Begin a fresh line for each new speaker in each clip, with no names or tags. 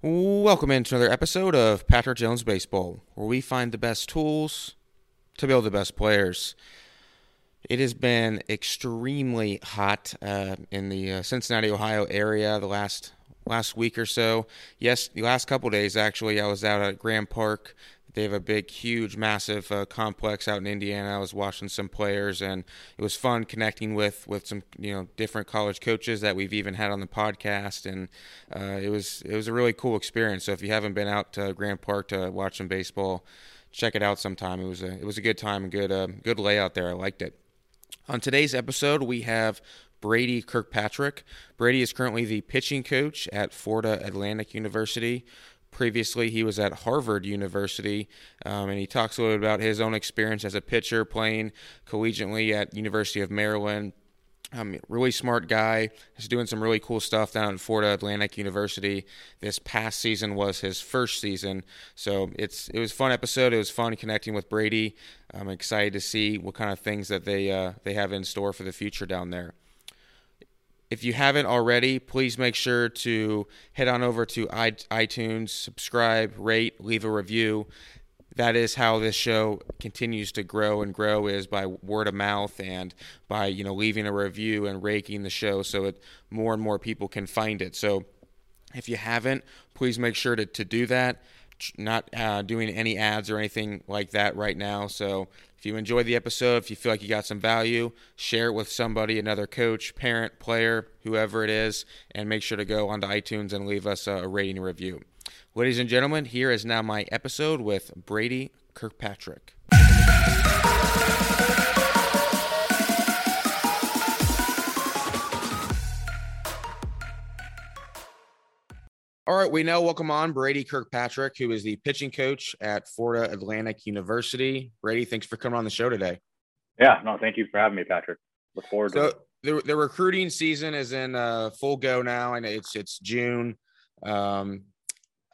Welcome into another episode of Patrick Jones Baseball, where we find the best tools to build the best players. It has been extremely hot uh, in the uh, Cincinnati, Ohio area the last last week or so. Yes, the last couple days actually. I was out at Grand Park they have a big, huge, massive uh, complex out in Indiana. I was watching some players, and it was fun connecting with with some you know different college coaches that we've even had on the podcast, and uh, it was it was a really cool experience. So if you haven't been out to Grand Park to watch some baseball, check it out sometime. It was a it was a good time good uh, good layout there. I liked it. On today's episode, we have Brady Kirkpatrick. Brady is currently the pitching coach at Florida Atlantic University. Previously, he was at Harvard University, um, and he talks a little bit about his own experience as a pitcher playing collegiately at University of Maryland. Um, really smart guy. He's doing some really cool stuff down at Florida Atlantic University. This past season was his first season, so it's it was fun episode. It was fun connecting with Brady. I'm excited to see what kind of things that they uh, they have in store for the future down there. If you haven't already, please make sure to head on over to iTunes, subscribe, rate, leave a review. That is how this show continues to grow and grow is by word of mouth and by you know leaving a review and raking the show so that more and more people can find it. So if you haven't, please make sure to, to do that not uh, doing any ads or anything like that right now. So if you enjoyed the episode, if you feel like you got some value, share it with somebody, another coach, parent, player, whoever it is, and make sure to go onto iTunes and leave us a rating review. Ladies and gentlemen, here is now my episode with Brady Kirkpatrick. All right, we now welcome on Brady Kirkpatrick, who is the pitching coach at Florida Atlantic University. Brady, thanks for coming on the show today.
Yeah, no, thank you for having me, Patrick. Look forward
so, to it. The, the recruiting season is in uh, full go now, and it's it's June. Um,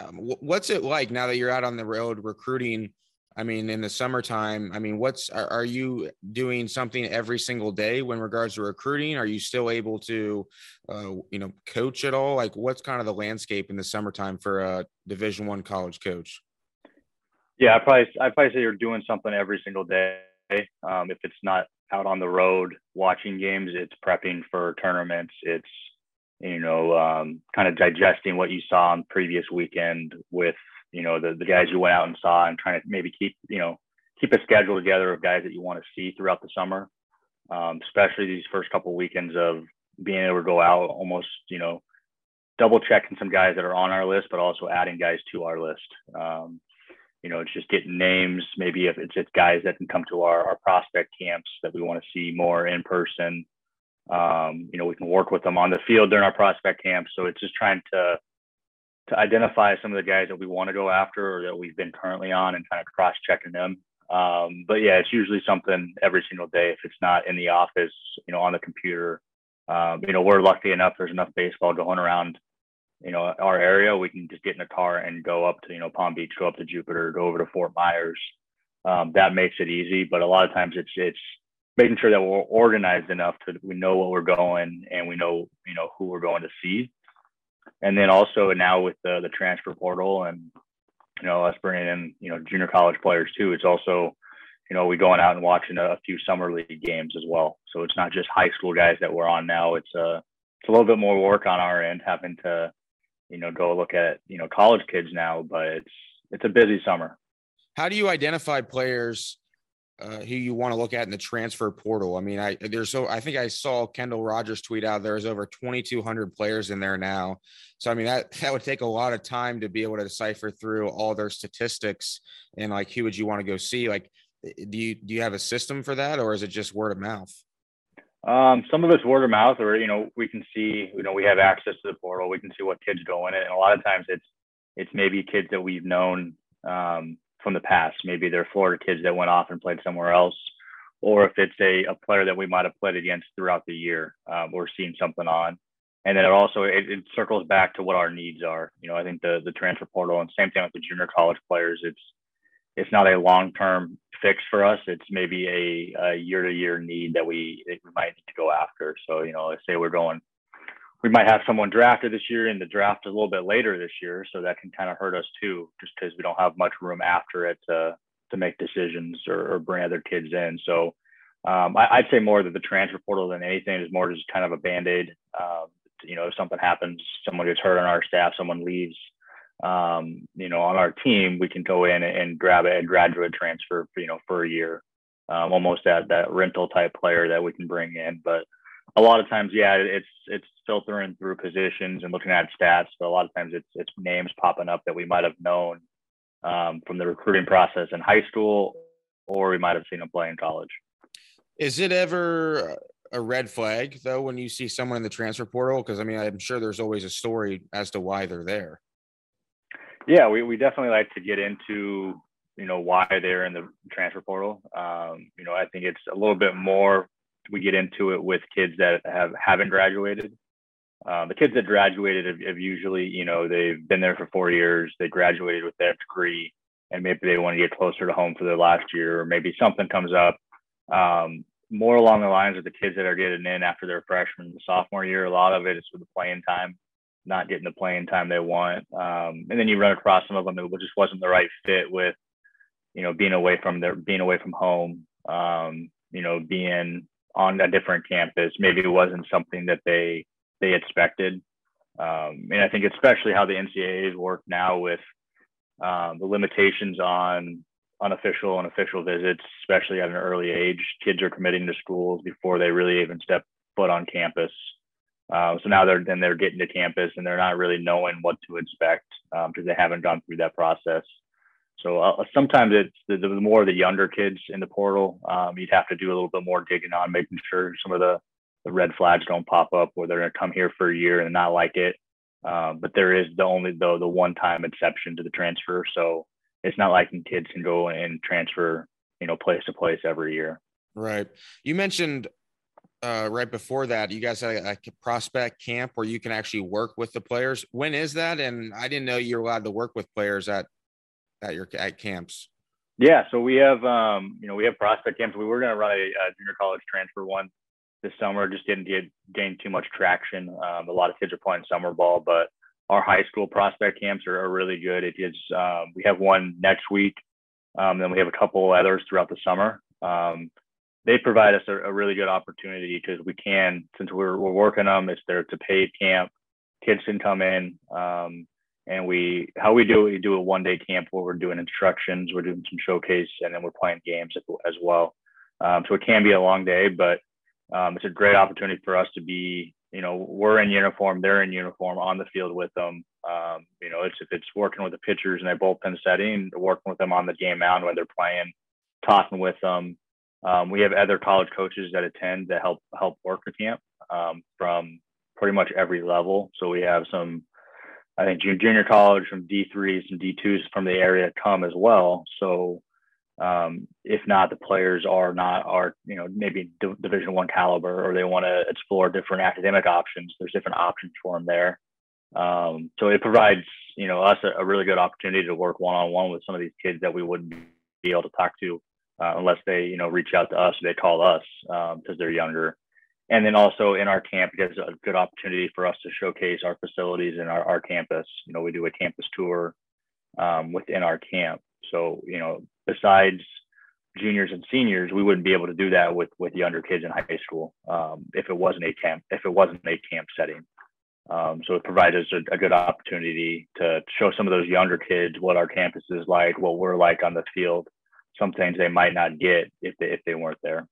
um, what's it like now that you're out on the road recruiting? I mean, in the summertime, I mean, what's are, are, you doing something every single day when regards to recruiting? Are you still able to, uh, you know, coach at all? Like, what's kind of the landscape in the summertime for a Division One college coach?
Yeah, I probably I probably say you're doing something every single day. Um, if it's not out on the road watching games, it's prepping for tournaments. It's you know, um, kind of digesting what you saw on previous weekend with you know, the, the guys you went out and saw and trying to maybe keep, you know, keep a schedule together of guys that you want to see throughout the summer, um, especially these first couple weekends of being able to go out almost, you know, double checking some guys that are on our list, but also adding guys to our list. Um, you know, it's just getting names. Maybe if it's, it's guys that can come to our, our prospect camps that we want to see more in person. Um, you know, we can work with them on the field during our prospect camps. So it's just trying to to identify some of the guys that we want to go after or that we've been currently on and kind of cross checking them. Um, but yeah, it's usually something every single day. If it's not in the office, you know, on the computer, um, you know, we're lucky enough. There's enough baseball going around, you know, our area. We can just get in a car and go up to, you know, Palm Beach, go up to Jupiter, go over to Fort Myers. Um, that makes it easy. But a lot of times it's, it's making sure that we're organized enough to, we know what we're going and we know, you know, who we're going to see and then also now with the the transfer portal and you know us bringing in you know junior college players too it's also you know we going out and watching a, a, few summer league games as well. So it's not just high school guys that we're on now. It's a it's a little bit more work on our end having to you know go look at you know college kids now but it's it's a busy summer.
How do you identify players uh, who you want to look at in the transfer portal. I mean, I there's so I think I saw Kendall Rogers tweet out there's over 2,200 players in there now. So I mean that that would take a lot of time to be able to decipher through all their statistics and like who would you want to go see? Like, do you do you have a system for that, or is it just word of mouth?
Um, some of it's word of mouth, or you know, we can see, you know, we have access to the portal, we can see what kids go in it, and a lot of times it's it's maybe kids that we've known um, from the past. Maybe they're Florida kids that went off and played somewhere else, or if it's a, a player that we might have played against throughout the year, um, we're seeing something on. And then it also it, it, circles back to what our needs are. You know, I think the the transfer portal and same thing with the junior college players. It's it's not a long term fix for us. It's maybe a, a year to year need that we, we might need to go after. So you know, let's say we're going we might have someone drafted this year and the draft a little bit later this year, so that can kind of hurt us too, just because we don't have much room after it to to make decisions or, or bring other kids in. So um, I, would say more that the transfer portal than anything is more just kind of a band aid. Um, you know, if something happens, someone gets hurt on our staff, someone leaves, um, you know, on our team, we can go in and grab a graduate transfer, for, you know, for a year, um, almost that that rental type player that we can bring in. But a lot of times, yeah, it's it's filtering through positions and looking at stats, but a lot of times it's it's names popping up that we might have known um, from the recruiting process in high school, or we might have seen them play in college.
Is it ever a red flag though when you see someone in the transfer portal? Because I mean, I'm sure there's always a story as to why they're there.
Yeah, we, we definitely like to get into you know why they're in the transfer portal. Um, you know, I think it's a little bit more. We get into it with kids that have haven't graduated. Um, the kids that graduated have, have, usually, you know, they've been there for four years. They graduated with that degree, and maybe they want to get closer to home for their last year, or maybe something comes up um, more along the lines of the kids that are getting in after their freshman sophomore year. A lot of it is for the playing time, not getting the playing time they want. Um, and then you run across some of them that just wasn't the right fit with, you know, being away from their being away from home, um, you know, being on a different campus. Maybe it wasn't something that they they expected. Um, and I think especially how the NCAA's work now with um, the limitations on unofficial and official visits, especially at an early age. Kids are committing to schools before they really even step foot on campus. Uh, so now they're then they're getting to campus and they're not really knowing what to expect because um, they haven't gone through that process. So uh, sometimes it's the, the, more the younger kids in the portal. Um, you'd have to do a little bit more digging on, making sure some of the the red flags don't pop up where they're going to come here for a year and not like it. Um, but there is the only though the one time exception to the transfer. So it's not like kids can go and transfer, you know, place to place every year.
Right. You mentioned uh, right before that, you guys had a, a, prospect camp where you can actually work with the players. When is that? And I didn't know you're allowed to work with players at at your at camps.
Yeah, so we have um, you know we have prospect camps. We were going to run a, a, junior college transfer one this summer, just didn't get gain too much traction. Um, a lot of kids are playing summer ball, but our high school prospect camps are, are really good. It is um, we have one next week, um, then we have a couple others throughout the summer. Um, they provide us a, a really good opportunity because we can, since we're, we're working them, it's there to paid camp. Kids can come in, um, and we how we do it. We do a one day camp where we're doing instructions, we're doing some showcase, and then we're playing games as well. Um, so it can be a long day, but um, it's a great opportunity for us to be you know, we're in uniform, they're in uniform on the field with them. Um, you know, it's if it's working with the pitchers and they bullpen setting, working with them on the game mound when they're playing, talking with them. Um, we have other college coaches that attend that help help work the camp um, from pretty much every level. So we have some, I think, junior college from D3s and D2s from the area come as well. So um, if not, the players are not are you know maybe D- Division One caliber, or they want to explore different academic options. There's different options for them there. Um, so it provides you know us a, a really good opportunity to work one on one with some of these kids that we wouldn't be able to talk to uh, unless they you know reach out to us or they call us because um, they're younger. And then also in our camp, it is a good opportunity for us to showcase our facilities and our, our campus. You know, we do a campus tour um, within our camp. So, you know, besides juniors and seniors, we wouldn't be able to do that with with younger kids in high school um, if it wasn't a camp if it wasn't a camp setting. Um, so it provides us a, a, good opportunity to show some of those younger kids what our campus is like, what we're like on the field, some things they might not get if they if they weren't there.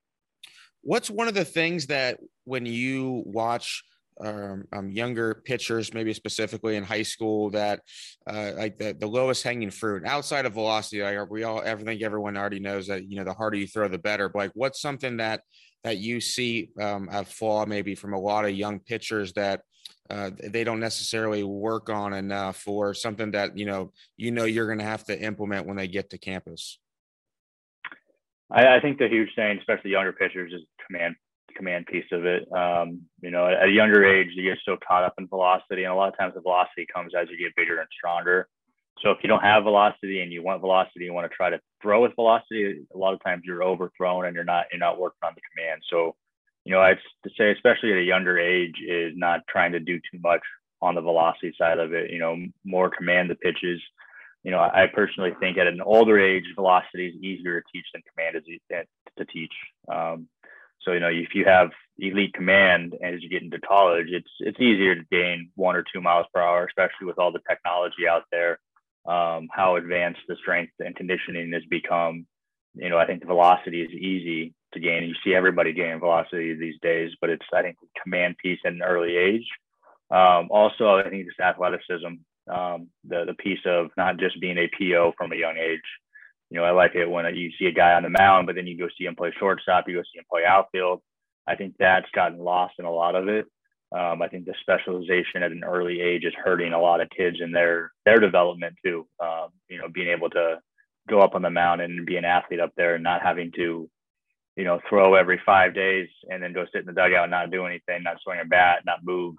What's one of the things that when you watch um, um, younger pitchers, maybe specifically in high school, that uh, like the, the lowest hanging fruit outside of velocity. Like we all, I think everyone already knows that you know the harder you throw, the better. But like, what's something that that you see um, a flaw maybe from a lot of young pitchers that uh, they don't necessarily work on enough, or something that you know you know you're going to have to implement when they get to campus.
I, I think the huge thing, especially younger pitchers, is command command piece of it. Um, you know, at a younger age, you get so caught up in velocity, and a lot of times the velocity comes as you get bigger and stronger. So if you don't have velocity and you want velocity, you want to try to throw with velocity. A lot of times you're overthrown and you're not you're not working on the command. So you know, I'd say, especially at a younger age, is not trying to do too much on the velocity side of it. You know, more command the pitches. You know, I personally think at an older age, velocity is easier to teach than command is to teach. Um, so you know, if you have elite command as you get into college, it's it's easier to gain one or two miles per hour, especially with all the technology out there. Um, how advanced the strength and conditioning has become. You know, I think the velocity is easy to gain. You see everybody gaining velocity these days, but it's I think command piece at an early age. Um, also, I think it's athleticism, um, the the piece of not just being a PO from a young age. You know, I like it when you see a guy on the mound, but then you go see him play shortstop, you go see him play outfield. I think that's gotten lost in a lot of it. Um, I think the specialization at an early age is hurting a lot of kids in their their development too. Um, you know, being able to go up on the mound and be an athlete up there and not having to, you know, throw every five days and then go sit in the dugout and not do anything, not swing a bat, not move.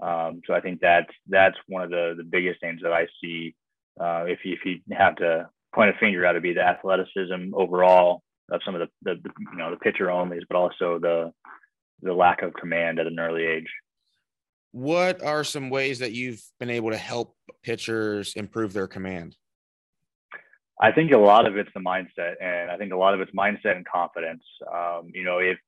Um, so I think that's that's one of the the biggest things that I see. Uh, if you, if you have to point a finger out to be the athleticism overall of some of the, the, the you know the pitcher onlys, but also the the lack of command at an early age.
What are some ways that you've been able to help pitchers improve their command?
I think a lot of it's the mindset, and I think a lot of it's mindset and confidence. Um, you know, if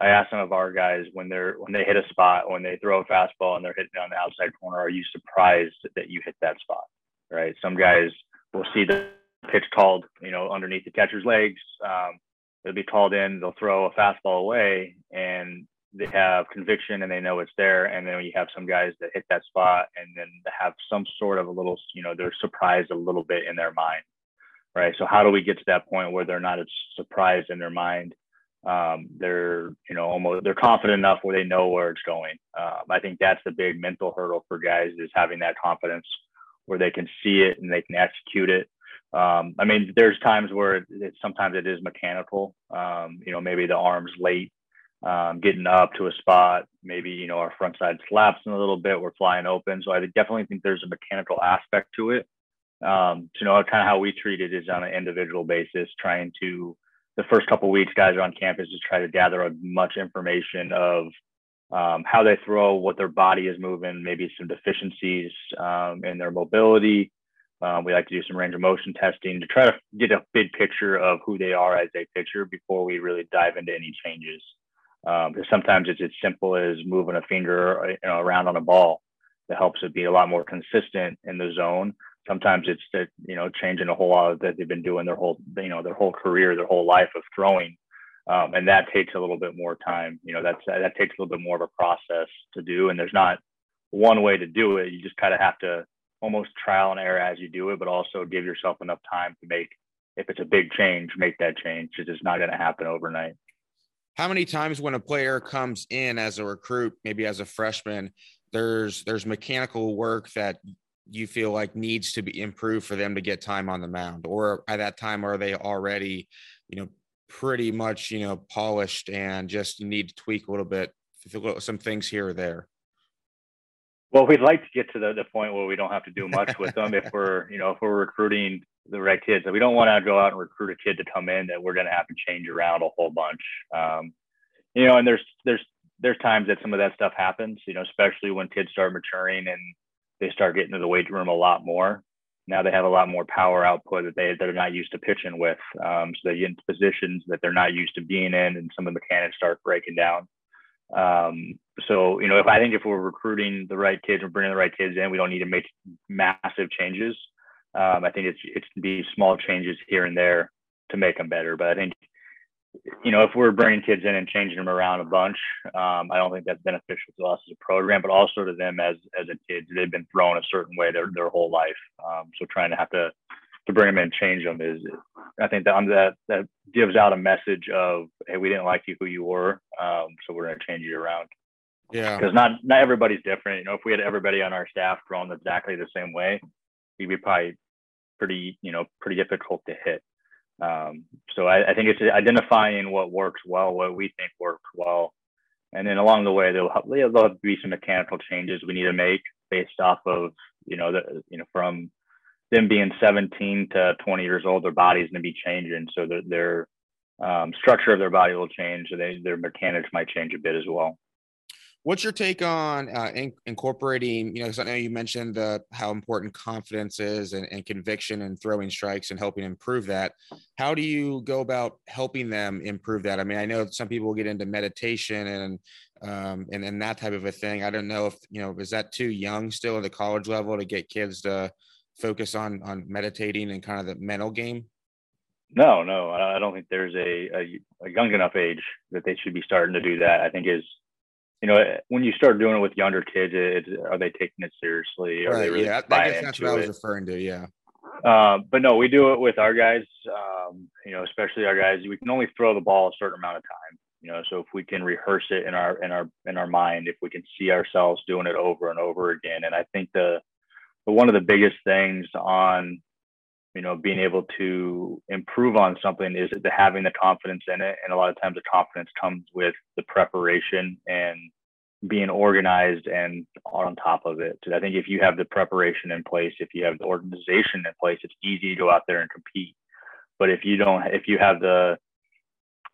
I ask some of our guys when they're when they hit a spot, when they throw a fastball and they're hitting on the outside corner, are you surprised that you hit that spot? Right. Some guys will see the pitch called, you know, underneath the catcher's legs. Um, they'll be called in, they'll throw a fastball away and they have conviction and they know it's there. And then you have some guys that hit that spot and then have some sort of a little, you know, they're surprised a little bit in their mind. Right. So how do we get to that point where they're not as surprised in their mind? Um, they're, you know, almost they're confident enough where they know where it's going. Um, I think that's the big mental hurdle for guys is having that confidence where they can see it and they can execute it um, I mean, there's times where it, it, sometimes it is mechanical. Um, you know, maybe the arm's late, um, getting up to a spot. Maybe you know our front side slaps in a little bit. We're flying open, so I definitely think there's a mechanical aspect to it. Um, so, you know, kind of how we treat it is on an individual basis, trying to the first couple weeks, guys are on campus to try to gather as much information of um, how they throw, what their body is moving, maybe some deficiencies um, in their mobility, um, we like to do some range of motion testing to try to get a big picture of who they are as a pitcher before we really dive into any changes. Um, because sometimes it's as simple as moving a finger uh, you know, around on a ball that helps it be a lot more consistent in the zone. Sometimes it's that you know changing a whole lot that they've been doing their whole you know their whole career, their whole life of throwing, um, and that takes a little bit more time. You know that's that takes a little bit more of a process to do, and there's not one way to do it. You just kind of have to almost trial and error as you do it, but also give yourself enough time to make, if it's a big change, make that change. It's just not going to happen overnight.
How many times when a player comes in as a recruit, maybe as a freshman, there's there's mechanical work that you feel like needs to be improved for them to get time on the mound, or at that time are they already, you know, pretty much you know polished and just need to tweak a little bit, some things here or there.
Well, we'd like to get to the, the point where we don't have to do much with them if we're, you know, if we're recruiting the right kids. We don't want to go out and recruit a kid to come in that we're going to have to change around a whole bunch. Um, you know, and there's there's there's times that some of that stuff happens. You know, especially when kids start maturing and they start getting to the weight room a lot more. Now they have a lot more power output that they they're not used to pitching with. Um, so they get into positions that they're not used to being in, and some of the mechanics start breaking down. Um, so, you know, if I think if we're recruiting the right kids or bringing the right kids in, we don't need to make massive changes. Um, I think it's it's be small changes here and there to make them better. But I think, you know, if we're bringing kids in and changing them around a bunch, um, I don't think that's beneficial to us as a program, but also to them as as a kid. They've been thrown a certain way their their whole life. Um, so trying to have to to bring them in and change them is I think that that that gives out a message of hey we didn't like you who you were um, so we're going to change you around
yeah
because not not everybody's different you know if we had everybody on our staff drawn exactly the same way we'd be probably pretty you know pretty difficult to hit um, so I, I, think it's identifying what works well what we think works well and then along the way there'll, there'll be some mechanical changes we need to make based off of you know the you know from them being 17 to 20 years old, their body's going to be changing. So they're, they're um, structure of their body will change. So they, their mechanics might change a bit as well.
What's your take on uh, in, incorporating? You know, because I know you mentioned the, how important confidence is and, and conviction and throwing strikes and helping improve that. How do you go about helping them improve that? I mean, I know some people get into meditation and um, and and that type of a thing. I don't know if you know is that too young still at the college level to get kids to focus on on meditating and kind of the mental game.
No, no, I don't think there's a, a, a young enough age that they should be starting to do that. I think is you know, when you start doing it with younger kids, it's, are they taking it seriously? Are
right.
Really
yeah, I guess that's what I was referring to. Yeah.
Uh, but no, we do it with our guys. Um, you know, especially our guys. We can only throw the ball a certain amount of time you know so if we can rehearse it in our in our in our mind if we can see ourselves doing it over and over again and i think the, the one of the biggest things on you know being able to improve on something is the having the confidence in it. And a lot of times the confidence comes with the preparation and being organized and on top of it. So i think if you have the preparation in place if you have the organization in place it's easy to go out there and compete. But if you don't if you have the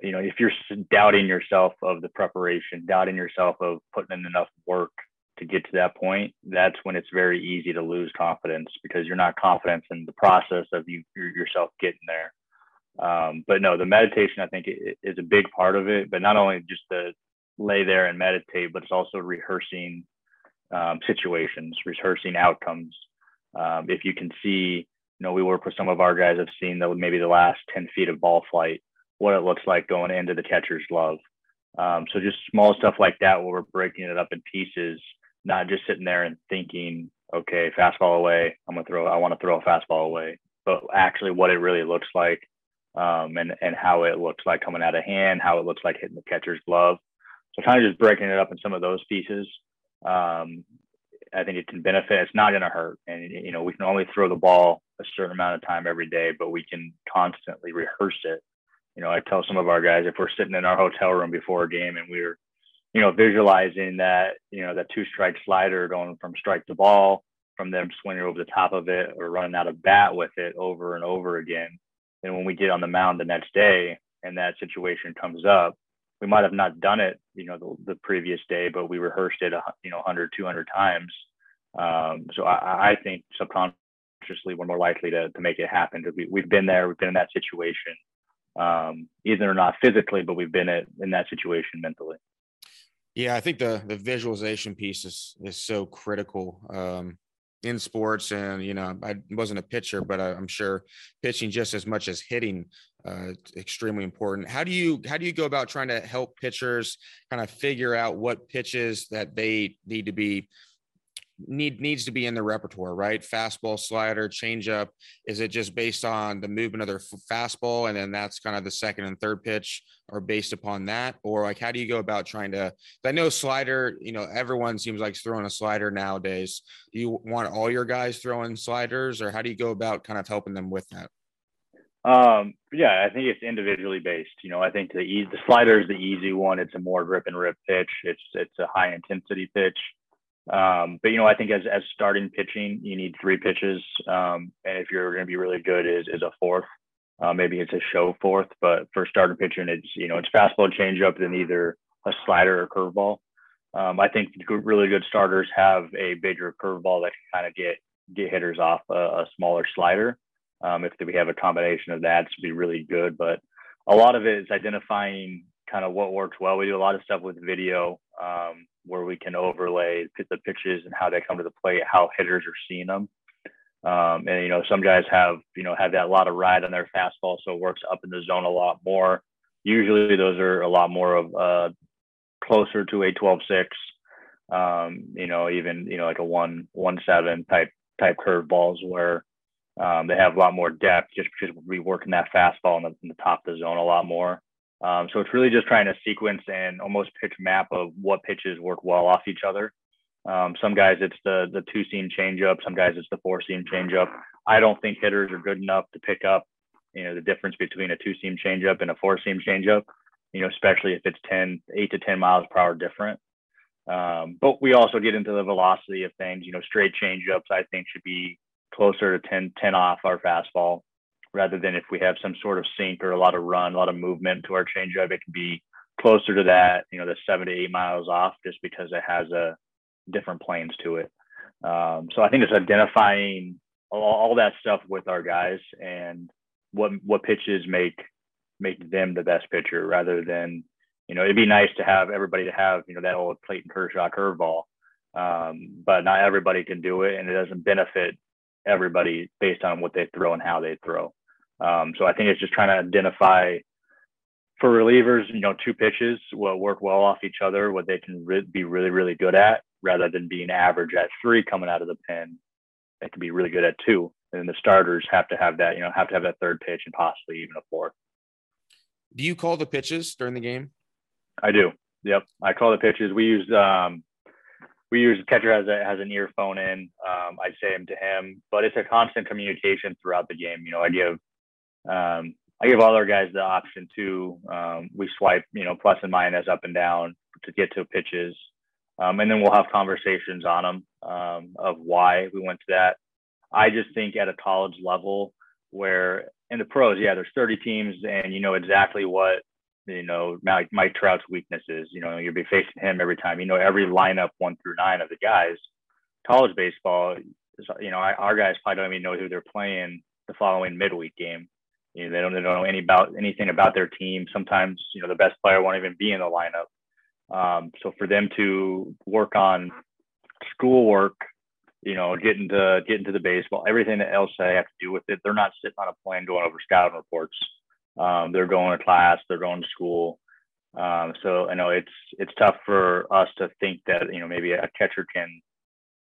you know, if you're doubting yourself of the preparation, doubting yourself of putting in enough work to get to that point, that's when it's very easy to lose confidence because you're not confident in the process of you yourself getting there. Um, but no, the meditation I think is a big part of it. But not only just to lay there and meditate, but it's also rehearsing um, situations, rehearsing outcomes. Um, if you can see, you know, we work with some of our guys have seen the maybe the last 10 feet of ball flight what it looks like going into the catcher's glove. Um, so just small stuff like that where we're breaking it up in pieces, not just sitting there and thinking, okay, fastball away. I'm gonna throw. I want to throw a fastball away, but actually what it really looks like, um, and and how it looks like coming out of hand, how it looks like hitting the catcher's glove. So kind of just breaking it up in some of those pieces. Um, I think it can benefit. It's not to hurt, and you know we can only throw the ball a certain amount of time every day, but we can constantly rehearse it you know, I tell some of our guys if we're sitting in our hotel room before a game and we're, you know, visualizing that, you know, that two strike slider going from strike to ball, from them swinging over the top of it or running out of bat with it over and over again. And when we get on the mound the next day and that situation comes up, we might have not done it, you know, the, the previous day, but we rehearsed it, you know, 100, 200 times. Um, so I, I think subconsciously we're more likely to, to make it happen because we, we've been there, we've been in that situation um, either or not physically, but we've been in that situation mentally.
Yeah, I think the the visualization piece is is so critical um, in sports, and you know, I wasn't a pitcher, but I, am sure pitching just as much as hitting uh, extremely important. How do you how do you go about trying to help pitchers kind of figure out what pitches that they need to be need needs to be in the repertoire, right? Fastball, slider, changeup. Is it just based on the movement of their fastball, and then that's kind of the second and third pitch are based upon that, or like how do you go about trying to? I know slider. You know, everyone seems like throwing a slider nowadays. Do you want all your guys throwing sliders, or how do you go about kind of helping them with that?
Um, yeah, I think it's individually based. You know, I think the the slider is the easy one. It's a more grip and rip pitch. It's it's a high intensity pitch. Um, but you know, I think as as starting pitching, you need three pitches, um, and if you're going to be really good, is is a fourth. Uh, maybe it's a show fourth, but for starter pitching, it's you know it's fastball, changeup, then either a slider or curveball. Um, I think really good starters have a bigger curveball that can kind of get get hitters off a, a smaller slider. Um, if we have a combination of that, to be really good. But a lot of it is identifying kind of what works well. We do a lot of stuff with video. Um, where we can overlay the pitches and how they come to the plate, how hitters are seeing them. Um, and you know, some guys have you know have that lot of ride on their fastball, so it works up in the zone a lot more. Usually, those are a lot more of uh, closer to a 12-6. Um, you know, even you know like a one one seven type type curveballs where um, they have a lot more depth just because we're working that fastball in the, in the top of the zone a lot more. Um, so it's really just trying to sequence and almost pitch map of what pitches work well off each other. Um, some guys it's the the two seam changeup, some guys it's the four seam changeup. I don't think hitters are good enough to pick up, you know, the difference between a two seam changeup and a four seam changeup. You know, especially if it's 10, 8 to 10 miles per hour different. Um, but we also get into the velocity of things. You know, straight changeups I think should be closer to 10, 10 off our fastball. Rather than if we have some sort of sink or a lot of run, a lot of movement to our changeup, it can be closer to that, you know, the seven to eight miles off just because it has a different planes to it. Um, so I think it's identifying all, all, that stuff with our guys and what what pitches make make them the best pitcher rather than you know it'd be nice to have everybody to have you know that old Clayton Kershaw curveball, um, but not everybody can do it and it doesn't benefit everybody based on what they throw and how they throw. Um, so I think it's just trying to identify for relievers, you know, two pitches will work well off each other, what they can re- be really, really good at, rather than being average at three coming out of the pen. They can be really good at two. And the starters have to have that, you know, have to have that third pitch and possibly even a fourth.
Do you call the pitches during the game?
I do. Yep. I call the pitches. We use um we use the catcher has a has an earphone in. Um, I say them to him, but it's a constant communication throughout the game. You know, I give um, I give all our guys the option too. Um, we swipe, you know, plus and minus up and down to get to pitches. Um, and then we'll have conversations on them um, of why we went to that. I just think at a college level where in the pros, yeah, there's 30 teams and you know exactly what, you know, Mike, Mike Trout's weaknesses, you know, you'll be facing him every time, you know, every lineup one through nine of the guys. College baseball, you know, our guys probably don't even know who they're playing the following midweek game. You know, they don't, they don't know any about anything about their team. Sometimes, you know, the best player won't even be in the lineup. Um, so for them to work on schoolwork, you know, getting to getting to the baseball, everything else they have to do with it, they're not sitting on a plane going over scouting reports. Um, they're going to class, they're going to school. Um, so I know it's it's tough for us to think that you know maybe a catcher can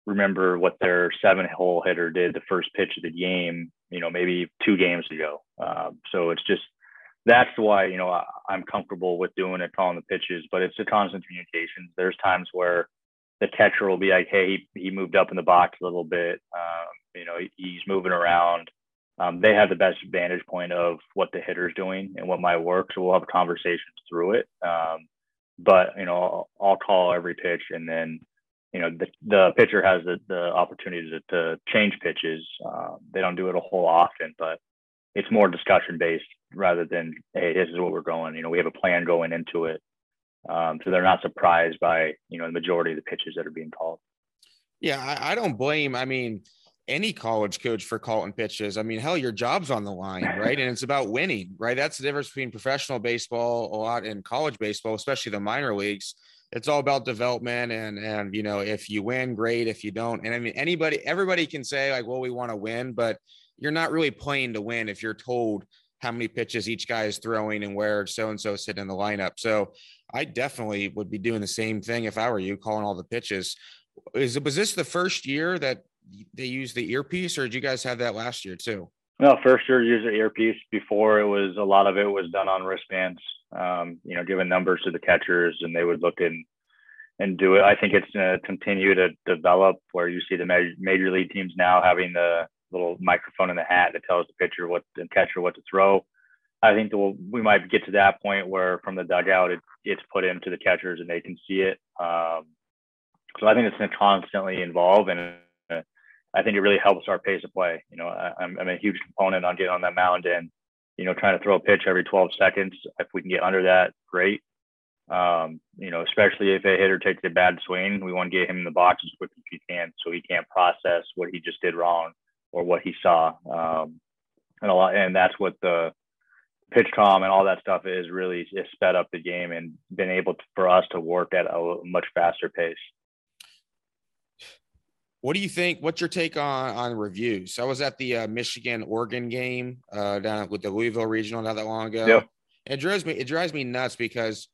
remember what their seven hole hitter did the first pitch of the game, you know, maybe two games ago. Um, so it's just that's why you know I, am comfortable with doing it, calling the pitches. But it's a constant communication. There's times where the catcher will be like, "Hey, he, he moved up in the box a little bit. Um, you know, he, he's moving around." Um, they have the best vantage point of what the hitter's doing and what might work. So we'll have conversations through it. Um, but you know, I'll, I'll call every pitch and then you know the, the pitcher has the, the opportunity to, to change pitches uh, they don't do it a whole often but it's more discussion based rather than hey this is what we're going you know we have a plan going into it um, so they're not surprised by you know the majority of the pitches that are being called
yeah I, I don't blame i mean any college coach for calling pitches. I mean, hell, your job's on the line, right? And it's about winning, right? That's the difference between professional baseball a lot and college baseball, especially the minor leagues it's all about development and and you know if you win great if you don't and i mean anybody everybody can say like well we want to win but you're not really playing to win if you're told how many pitches each guy is throwing and where so and so sit in the lineup. So i definitely would be doing the same thing if i were you calling all the pitches. Is it was this the first year that they used the earpiece or did you guys have that last year too?
No first year used the earpiece. Before it was a lot of it was done on wristbands um, you know, giving numbers to the catchers and they would look in and do it. I think it's going to continue to develop where you see the major, league teams now having the little microphone in the hat that tells the pitcher what the catcher what to throw. I think we'll, we might get to that point where from the dugout it, it's put into the catchers and they can see it. Um, so I think it's going to constantly evolve, and uh, I think it really helps our pace of play. You know, I, I'm, I'm a huge component on getting on that mound and you know, trying to throw a pitch every 12 seconds. If we can get under that, great. Um, you know, especially if a hitter takes a bad swing, we want to get him in the box as quick as we can so he can't process what he just did wrong or what he saw. Um, and a lot, and that's what the PitchCom and all that stuff is really is sped up the game and been able to, for us to work at a much faster pace.
What do you think? What's your take on on reviews? I was at the uh, Michigan Oregon game uh, down with the Louisville Regional not that long ago.
Yeah.
It drives me it drives me nuts because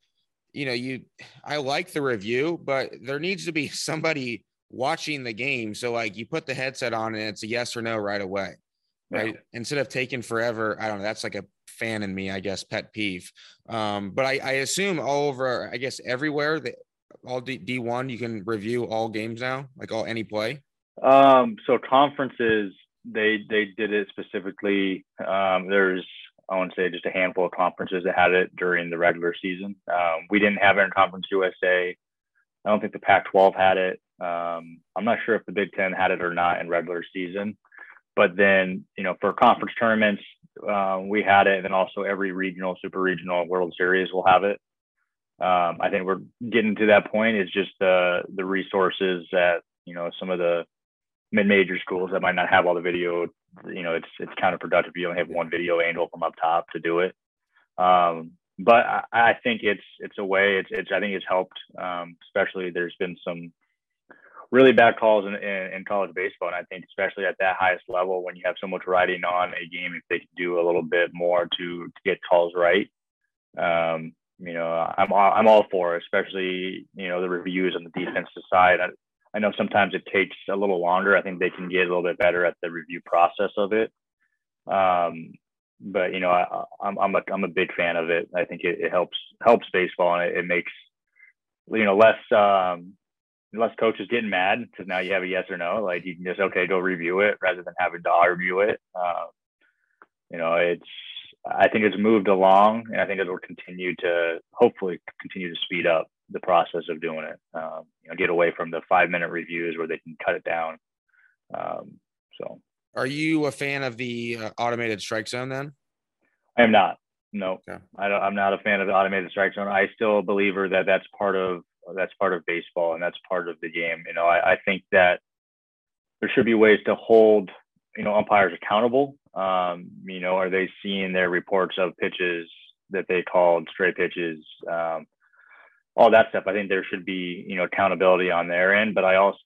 you know you I like the review, but there needs to be somebody watching the game. So like you put the headset on and it's a yes or no right away, right? Yeah. Instead of taking forever. I don't know. That's like a fan in me, I guess, pet peeve. Um, but I, I assume all over, I guess everywhere that all D one you can review all games now, like all any play?
Um, so conferences they they did it specifically. Um, there's I want to say just a handful of conferences that had it during the regular season. Um, we didn't have it in Conference USA. I don't think the Pac-12 had it. Um, I'm not sure if the Big Ten had it or not in regular season. But then, you know, for conference tournaments, um, we had it, and then also every regional, super regional, World Series will have it. Um, I think we're getting to that point. It's just the the resources that you know some of the mid-major schools that might not have all the video. You know, it's it's counterproductive. You only have one video angle from up top to do it. Um, but I, I, think it's it's a way. It's it's I think it's helped. Um, especially there's been some really bad calls in, in, in, college baseball. And I think especially at that highest level, when you have so much riding on a game, if they can do a little bit more to, to get calls right, um, you know, I'm all, I'm all for, especially you know the reviews on the defensive side. I, I know sometimes it takes a little longer. I think they can get a little bit better at the review process of it. Um, but you know, I, I'm, I'm a I'm a big fan of it. I think it, it helps helps baseball and it, it makes you know less um, less coaches getting mad because now you have a yes or no. Like you can just okay, go review it rather than having to review it. Uh, you know, it's I think it's moved along, and I think it will continue to hopefully continue to speed up the process of doing it. Um, you know, get away from the five minute reviews where they can cut it down. Um, so,
are you a fan of the uh, automated strike zone then?
I am not. No, okay. I am not a fan of the automated strike zone. I still a believer that that's part of that's part of baseball and that's part of the game. You know, I, I think that there should be ways to hold you know umpires accountable. Um, you know, are they seeing their reports of pitches that they called straight pitches? Um, all that stuff. I think there should be you know accountability on their end, but I also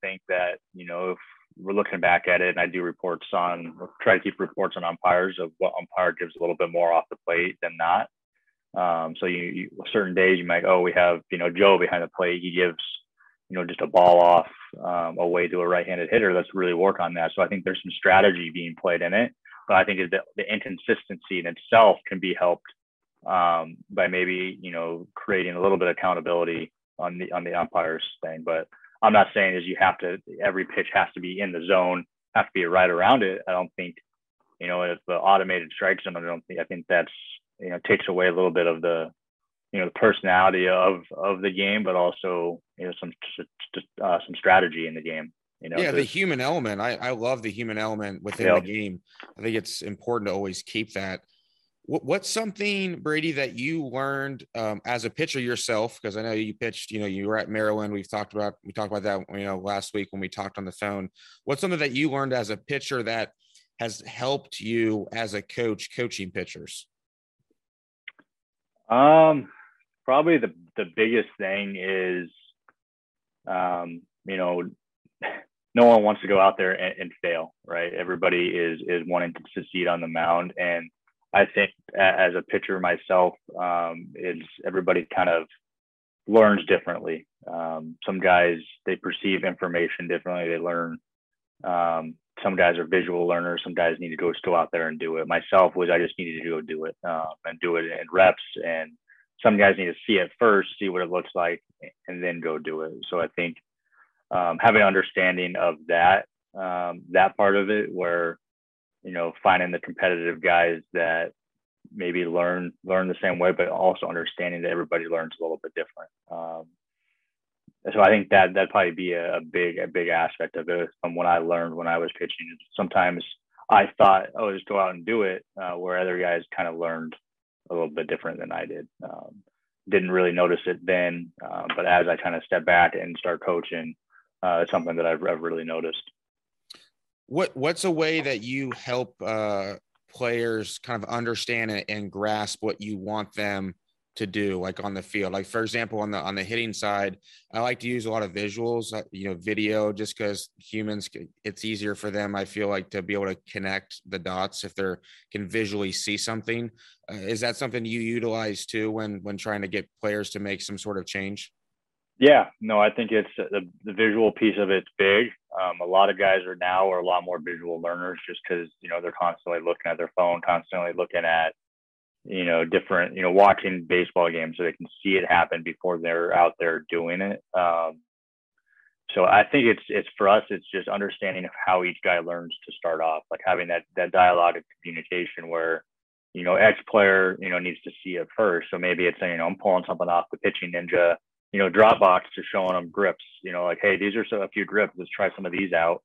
think that you know if we're looking back at it, and I do reports on try to keep reports on umpires of what umpire gives a little bit more off the plate than not. Um, so you, you, certain days you might oh we have you know Joe behind the plate he gives you know just a ball off um, away to a right-handed hitter. Let's really work on that. So I think there's some strategy being played in it, but I think the, the inconsistency in itself can be helped um, by maybe you know creating a little bit of accountability on the on the umpires thing. But I'm not saying is you have to every pitch has to be in the zone, have to be right around it. I don't think you know if the automated strike zone. I don't think I think that's you know takes away a little bit of the you know the personality of of the game, but also you know some uh, some strategy in the game. You know,
yeah, the human element. I I love the human element within the game. I think it's important to always keep that. What, what's something Brady that you learned um, as a pitcher yourself? Because I know you pitched. You know, you were at Maryland. We've talked about we talked about that. You know, last week when we talked on the phone. What's something that you learned as a pitcher that has helped you as a coach coaching pitchers?
Um, probably the the biggest thing is, um, you know, no one wants to go out there and, and, fail, right? Everybody is is wanting to succeed on the mound, and I think as a pitcher myself, um, is everybody kind of learns differently. Um, some guys they perceive information differently. They learn um, some guys are visual learners. Some guys need to go go out there and do it. Myself was I just needed to go do it um, and do it in reps. And some guys need to see it first, see what it looks like, and then go do it. So I think um, having an understanding of that um, that part of it, where you know finding the competitive guys that maybe learn learn the same way, but also understanding that everybody learns a little bit different. Um, so I think that that'd probably be a, a, big a big aspect of it from what I learned when I was pitching. Sometimes I thought, oh, just go out and do it, uh, where other guys kind of learned a little bit different than I did. Um, didn't really notice it then, uh, but as I kind of step back and start coaching, uh, it's something that I've, I've, really noticed.
What What's a way that you help uh, players kind of understand and grasp what you want them to do like on the field. Like for example on the on the hitting side i like to use a lot of visuals uh, you know video just because humans it's easier for them i feel like to be able to connect the dots if they're can visually see something. Uh, is that something you utilize too when when trying to get players to make some sort of change?
Yeah. No i think it's uh, the, the visual piece of it's big. Um, a lot of guys are now are a lot more visual learners just because you know they're constantly looking at their phone constantly looking at you know, different, you know, watching baseball games so they can see it happen before they're out there doing it. Um, so I think it's it's for us, it's just understanding of how each guy learns to start off, like having that that dialogue of communication where, you know, X player, you know, needs to see it first. So maybe it's you know, I'm pulling something off the pitching ninja, you know, Dropbox to showing them grips, you know, like, hey, these are so a few grips, let's try some of these out.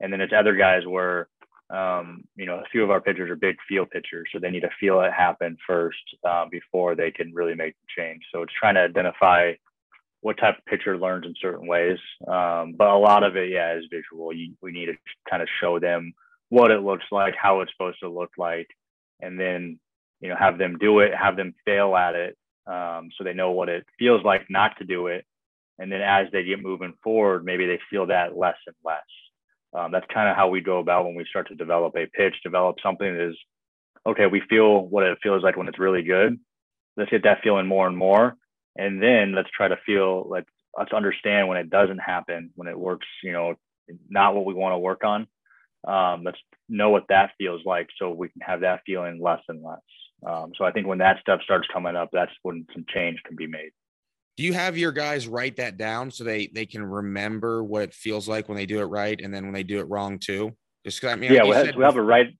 And then it's other guys where um, you know, a few of our pitchers are big feel pitchers, so they need to feel it happen first uh, before they can really make the change. So it's trying to identify what type of pitcher learns in certain ways. Um, but a lot of it, yeah, is visual. You, we need to kind of show them what it looks like, how it's supposed to look like, and then you know have them do it, have them fail at it, um, so they know what it feels like not to do it. And then as they get moving forward, maybe they feel that less and less. Um, that's kind of how we go about when we start to develop a pitch, develop something that is okay. We feel what it feels like when it's really good. Let's get that feeling more and more, and then let's try to feel like let's understand when it doesn't happen, when it works, you know, not what we want to work on. Um, let's know what that feels like so we can have that feeling less and less. Um, so I think when that stuff starts coming up, that's when some change can be made.
Do you have your guys write that down so they they can remember what it feels like when they do it right, and then when they do it wrong too?
Just I mean, yeah, we'll have, we'll have, a write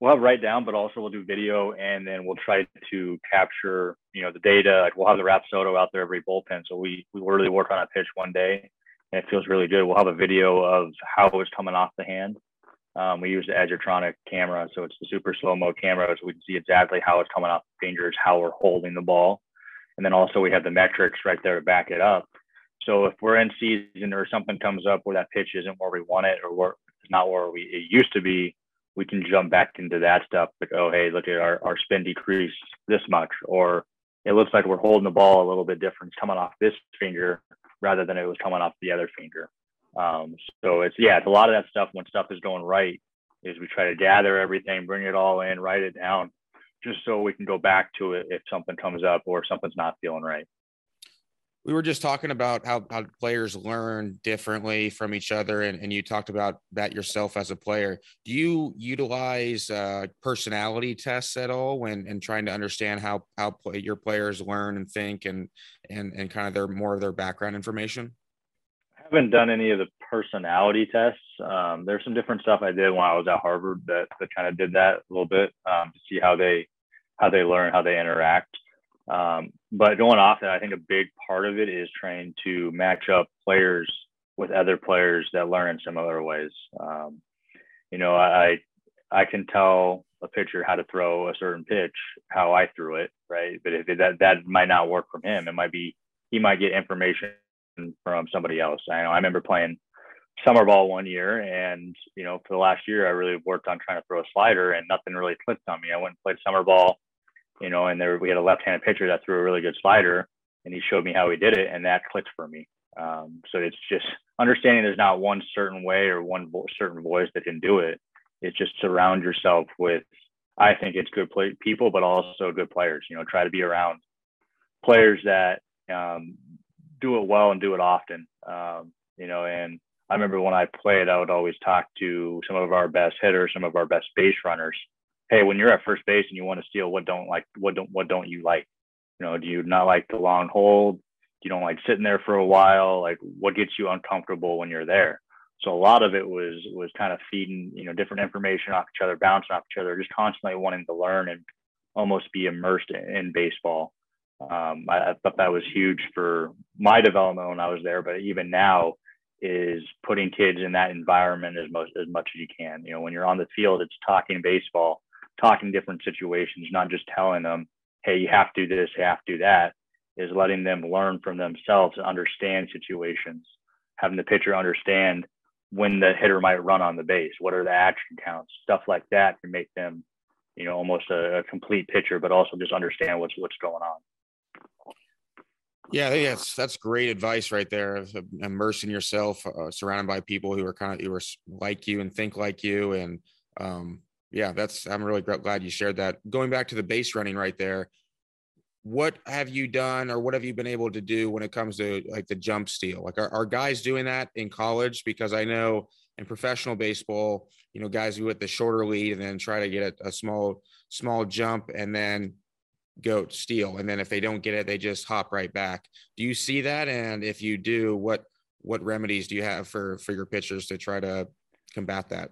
we'll have write down, but also we'll do video, and then we'll try to capture you know the data. Like we'll have the Rapsodo out there every bullpen, so we we really work on a pitch one day, and it feels really good. We'll have a video of how it's coming off the hand. Um, we use the Edgertronic camera, so it's the super slow mo camera, so we can see exactly how it's coming off the fingers, how we're holding the ball and then also we have the metrics right there to back it up. So if we're in season or something comes up where that pitch isn't where we want it or where it's not where we it used to be, we can jump back into that stuff. Like, oh, hey, look at our, our spin decreased this much, or it looks like we're holding the ball a little bit different. Coming off this finger rather than it was coming off the other finger. Um, so it's yeah, it's a lot of that stuff when stuff is going right is we try to gather everything, bring it all in, write it down, just so we can go back to it if something comes up or something's not feeling right.
We were just talking about how, how players learn differently from each other, and, and you talked about that yourself as a player. Do you utilize uh, personality tests at all when and trying to understand how how play, your players learn and think and and and kind of their more of their background information?
I haven't done any of the personality tests. Um, there's some different stuff I did when I was at Harvard that, that kind of did that a little bit um, to see how they how they learn, how they interact. Um, but going off that, I think a big part of it is trying to match up players with other players that learn in similar ways. Um, you know, I I can tell a pitcher how to throw a certain pitch, how I threw it, right? But if it, that that might not work from him, it might be he might get information from somebody else. I know I remember playing summer ball one year and you know for the last year i really worked on trying to throw a slider and nothing really clicked on me. I went and played summer ball you know and there we had a left-handed pitcher that threw a really good slider and he showed me how he did it and that clicked for me. Um, so it's just understanding there's not one certain way or one vo- certain voice that can do it. It's just surround yourself with i think it's good play- people but also good players you know try to be around players that um, do it well and do it often um, you know and I remember when I played, I would always talk to some of our best hitters, some of our best base runners. Hey, when you're at first base and you want to steal, what don't like what don't what don't you like? You know, do you not like the long hold? Do You don't like sitting there for a while? Like what gets you uncomfortable when you're there? So a lot of it was was kind of feeding, you know, different information off each other, bouncing off each other, just constantly wanting to learn and almost be immersed in, in baseball. Um, I, I thought that was huge for my development when I was there, but even now, is putting kids in that environment as much as much as you can. You know, when you're on the field, it's talking baseball, talking different situations, not just telling them, "Hey, you have to do this, you have to do that." Is letting them learn from themselves and understand situations, having the pitcher understand when the hitter might run on the base, what are the action counts, stuff like that can make them, you know, almost a, a complete pitcher, but also just understand what's what's going on.
Yeah, that's that's great advice right there. Immersing yourself, uh, surrounded by people who are kind of who are like you and think like you, and um, yeah, that's I'm really glad you shared that. Going back to the base running right there, what have you done or what have you been able to do when it comes to like the jump steal? Like, are, are guys doing that in college? Because I know in professional baseball, you know, guys who hit the shorter lead and then try to get a, a small small jump and then go steal and then if they don't get it they just hop right back. Do you see that? And if you do what what remedies do you have for for your pitchers to try to combat that?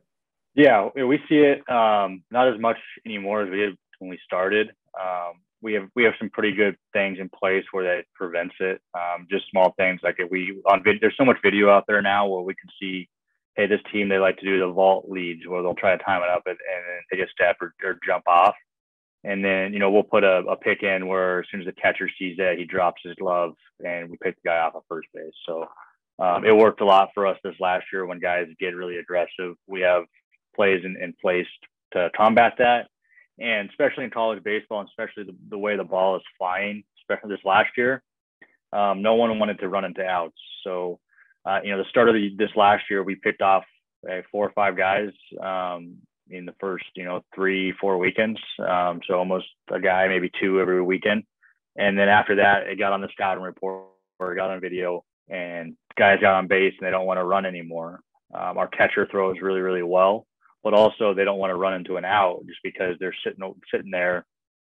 Yeah we see it um, not as much anymore as we did when we started. Um, we have we have some pretty good things in place where that prevents it. Um, just small things like if we on vid- there's so much video out there now where we can see hey, this team they like to do the vault leads where they'll try to time it up and, and they a step or, or jump off. And then, you know, we'll put a, a pick in where as soon as the catcher sees that, he drops his glove and we pick the guy off at first base. So um, it worked a lot for us this last year when guys get really aggressive. We have plays in, in place to combat that. And especially in college baseball, and especially the, the way the ball is flying, especially this last year, um, no one wanted to run into outs. So, uh, you know, the start of the, this last year, we picked off uh, four or five guys um, in the first, you know, three, four weekends. Um, so almost a guy, maybe two every weekend. And then after that, it got on the scouting report or got on video, and guys got on base and they don't want to run anymore. Um, our catcher throws really, really well, but also they don't want to run into an out just because they're sitting sitting there,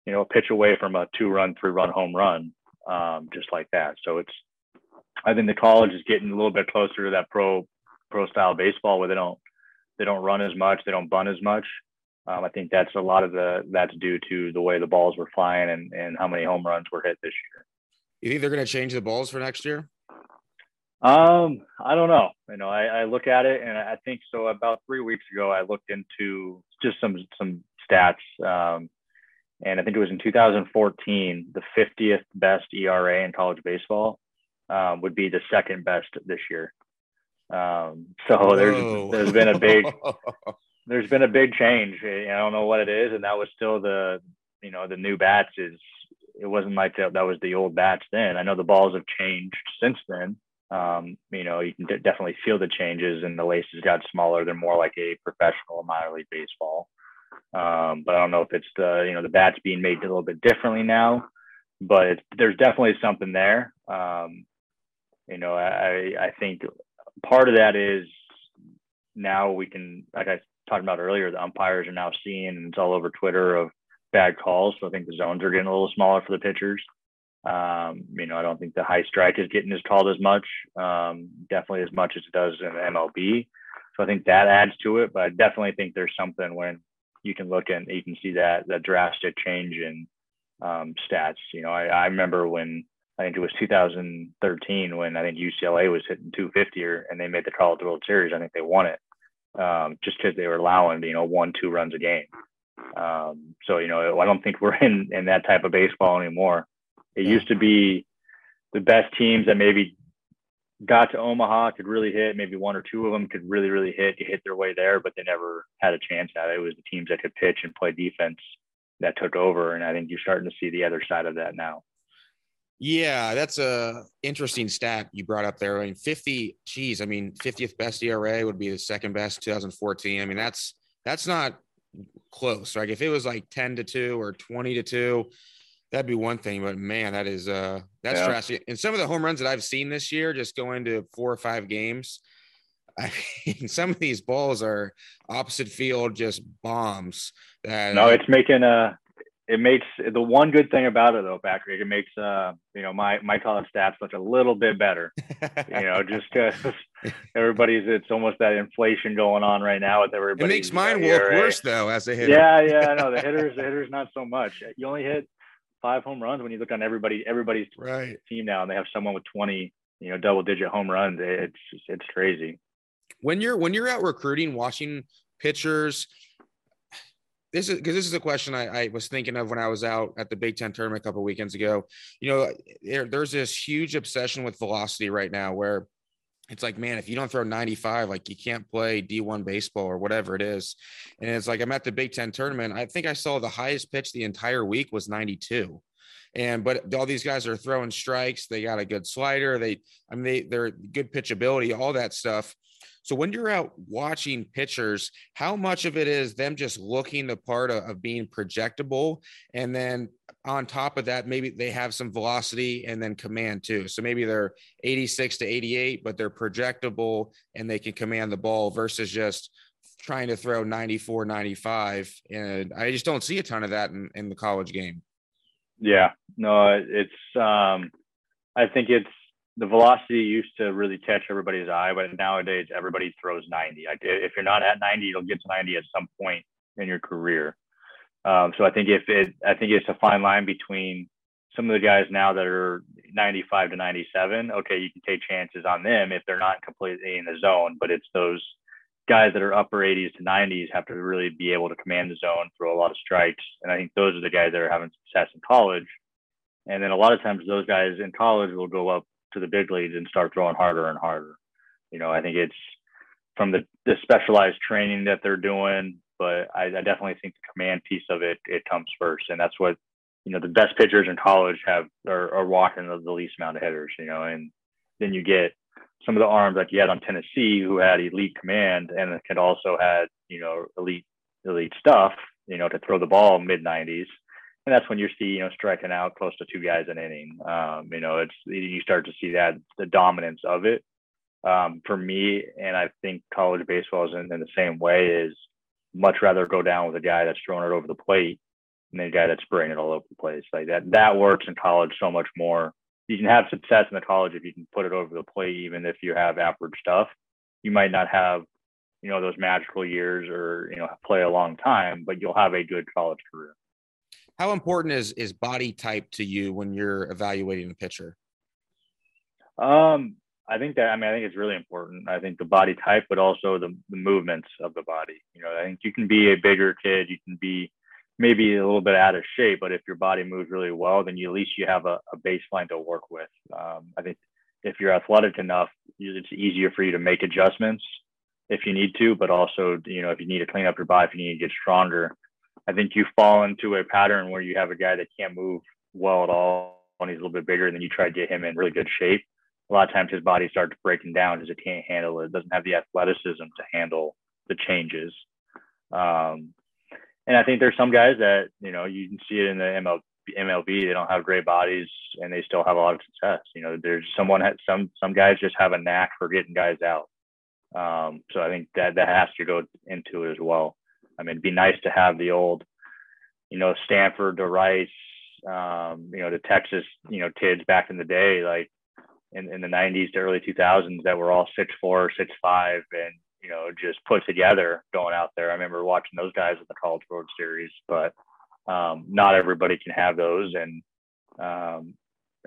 you know, a pitch away from a two-run, three-run home run um, just like that. So it's, I think the college is getting a little bit closer to that pro pro style baseball where they don't they don't run as much, they don't bunt as much. Um, I think that's a lot of the that's due to the way the balls were flying and and how many home runs were hit this year.
You think they're going to change the balls for next year?
Um, I don't know. You know, I, I look at it and I think so. About three weeks ago, I looked into just some some stats. Um, and I think it was in 2014, the 50th best ERA in college baseball um, would be the second best this year. Um, so Whoa. there's there's been a big there's been a big change. I don't know what it is, and that was still the you know the new bats is it wasn't like that, that was the old bats then. I know the balls have changed since then. Um, you know, you can d- definitely feel the changes, and the laces got smaller. They're more like a professional minor league baseball. Um, but I don't know if it's the you know the bats being made a little bit differently now, but there's definitely something there. Um, you know, I I think part of that is now we can like I talked about earlier, the umpires are now seeing and it's all over Twitter of bad calls. So I think the zones are getting a little smaller for the pitchers. Um, you know, I don't think the high strike is getting as called as much, um, definitely as much as it does in MLB. So I think that adds to it, but I definitely think there's something when you can look and you can see that that drastic change in um, stats. You know, I, I remember when I think it was 2013 when I think UCLA was hitting 250 or, and they made the College World Series. I think they won it um, just because they were allowing you know one two runs a game. Um, so you know, I don't think we're in in that type of baseball anymore. It yeah. used to be the best teams that maybe got to Omaha, could really hit. Maybe one or two of them could really, really hit, to hit their way there, but they never had a chance at it. It was the teams that could pitch and play defense that took over. And I think you're starting to see the other side of that now.
Yeah, that's a interesting stat you brought up there. I mean, 50, geez, I mean, 50th best ERA would be the second best 2014. I mean, that's that's not close. Like if it was like 10 to 2 or 20 to 2, that'd be one thing, but man, that is uh that's yeah. drastic. And some of the home runs that I've seen this year, just going to four or five games, I mean, some of these balls are opposite field, just bombs.
That, no, it's making uh it makes the one good thing about it though, Patrick. It makes uh you know my my college stats look a little bit better. you know, just because everybody's it's almost that inflation going on right now with everybody.
It makes mine look worse though as a hitter.
Yeah, yeah, no, the hitters the hitters not so much. You only hit five home runs when you look on everybody everybody's
right.
team now and they have someone with 20 you know double digit home runs it's it's crazy
when you're when you're out recruiting watching pitchers this is because this is a question I, I, was thinking of when I was out at the Big Ten tournament a couple weekends ago. You know, there, there's this huge obsession with velocity right now where it's like, man, if you don't throw 95, like you can't play D1 baseball or whatever it is. And it's like, I'm at the Big Ten tournament. I think I saw the highest pitch the entire week was 92. And, but all these guys are throwing strikes. They got a good slider. They, I mean, they, they're good pitchability, all that stuff. So when you're out watching pitchers, how much of it is them just looking the part of, of, being projectable, and then on top of that, maybe they have some velocity and then command too. So maybe they're 86 to 88, but they're projectable and they can command the ball versus just trying to throw 94, 95. And I just don't see a ton of that in, in the college game.
Yeah, no, it's um, I think it's the velocity used to really catch everybody's eye, but nowadays everybody throws 90. Like If you're not at 90, you'll get to 90 at some point in your career. Um, so I think if it, I think it's a fine line between some of the guys now that are 95 to 97. Okay, you can take chances on them if they're not completely in the zone, but it's those guys that are upper 80s to 90s have to really be able to command the zone, throw a lot of strikes, and I think those are the guys that are having success in college. And then a lot of times those guys in college will go up to the big leagues and start throwing harder and harder. You know, I think it's from the, the specialized training that they're doing, but I, I definitely think the command piece of it it comes first, and that's what you know the best pitchers in college have are, are walking the, the least amount of hitters. You know, and then you get some of the arms like you had on Tennessee who had elite command and could also had you know elite elite stuff. You know, to throw the ball mid 90s and that's when you see you know striking out close to two guys an inning. Um, you know, it's you start to see that the dominance of it. Um, for me, and I think college baseball is in, in, the same way. Is much rather go down with a guy that's throwing it over the plate than a guy that's spraying it all over the place. Like that, that works in college so much more. You can have success in the college if you can put it over the plate, even if you have average stuff. You might not have, you know, those magical years or you know play a long time, but you'll have a good college career.
How important is is body type to you when you're evaluating a pitcher?
Um, I think that I mean I think it's really important. I think the body type, but also the, the movements of the body. You know, I think you can be a bigger kid, you can be maybe a little bit out of shape, but if your body moves really well, then you at least you have a, a baseline to work with. Um, I think if you're athletic enough, it's easier for you to make adjustments if you need to, but also you know if you need to clean up your body, if you need to get stronger, I think you fall into a pattern where you have a guy that can't move well at all and he's a little bit bigger, and then you try to get him in really good shape. A lot of times his body starts breaking down because it can't handle it. It doesn't have the athleticism to handle the changes. Um, and I think there's some guys that, you know, you can see it in the MLB, MLB, they don't have great bodies and they still have a lot of success. You know, there's someone, some, some guys just have a knack for getting guys out. Um, so I think that that has to go into it as well. I mean, it'd be nice to have the old, you know, Stanford to Rice, um, you know, the Texas, you know, kids back in the day, like in, in the 90s to early 2000s that were all six four, six five, and you know, just put together going out there. I remember watching those guys at the College World Series, but um, not everybody can have those, and um,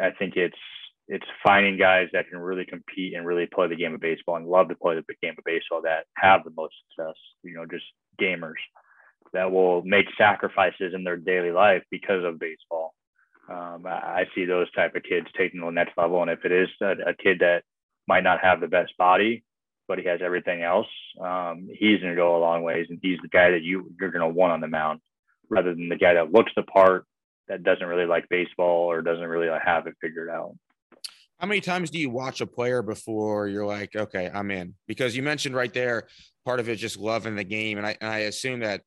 I think it's it's finding guys that can really compete and really play the game of baseball and love to play the game of baseball that have the most success. You know, just gamers that will make sacrifices in their daily life because of baseball. Um, I, see those type of kids taking the next level, and if it is a, a kid that might not have the best body, but he has everything else, um, he's going to go a long ways, and he's the guy that you you're going to want on the mound, rather than the guy that looks the part that doesn't really like baseball or doesn't really have it figured out.
How many times do you watch a player before you're like, okay, I'm in? Because you mentioned right there, part of it is just loving the game, and I and I assume that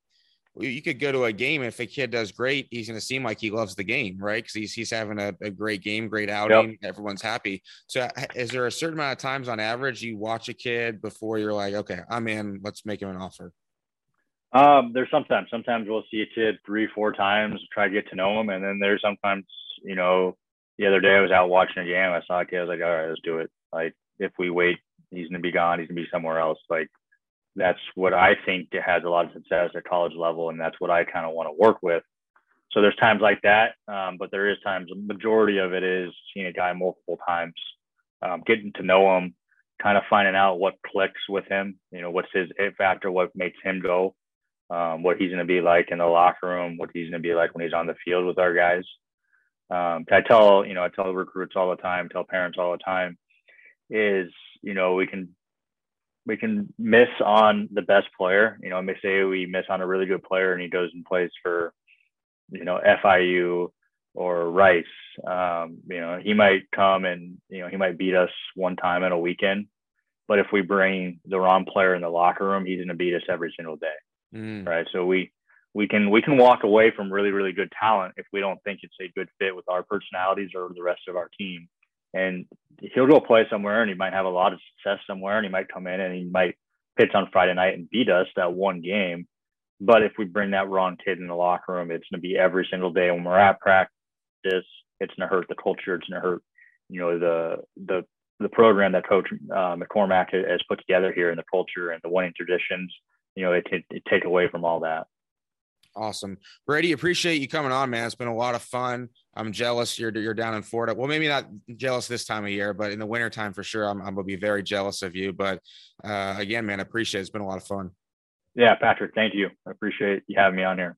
you could go to a game if a kid does great, he's going to seem like he loves the game, right? Because he's he's having a, a, great game, great outing, yep. everyone's happy. So, is there a certain amount of times on average you watch a kid before you're like, okay, I'm in, let's make him an offer?
Um, there's sometimes. Sometimes we'll see a kid three, four times, try to get to know him, and then there's sometimes, you know, the other day I was out watching a game. I saw a kid. I was like, all right, let's do it. Like if we wait, he's gonna be gone. He's gonna be somewhere else. Like that's what I think has a lot of success at college level, and that's what I kind of want to work with. So there's times like that, um, but there is times. The majority of it is seeing a guy multiple times, um, getting to know him, kind of finding out what clicks with him. You know, what's his it factor, what makes him go, um, what he's going to be like in the locker room, what he's going to be like when he's on the field with our guys. Um, I tell, you know, I tell recruits all the time, tell parents all the time, is, you know, we can we can miss on the best player. You know, may say we miss on a really good player and he goes and plays for, you know, FIU or Rice. Um, you know, he might come and you know he might beat us one time in a weekend, but if we bring the wrong player in the locker room, he's going to beat us every single day. Mm. Right. So we we can we can walk away from really really good talent if we don't think it's a good fit with our personalities or the rest of our team. And he'll go play somewhere and he might have a lot of success somewhere and he might come in and he might pitch on friday night and beat us that one game. But if we bring that wrong kid in the locker room it's going to be every single day when we're at practice it's going to hurt the culture it's going to hurt you know the the the program that coach uh, mccormack has put together here and the culture and the winning traditions you know it, it, take away from all that
Awesome. Brady, appreciate you coming on, man. It's been a lot of fun. I'm jealous you're you're down in Florida. Well, maybe not jealous this time of year, but in the wintertime for sure, I'm, I'm gonna be very jealous of you. But uh, again, man, I appreciate it. It's been a lot of fun.
Yeah, Patrick, thank you. I appreciate you having me on here.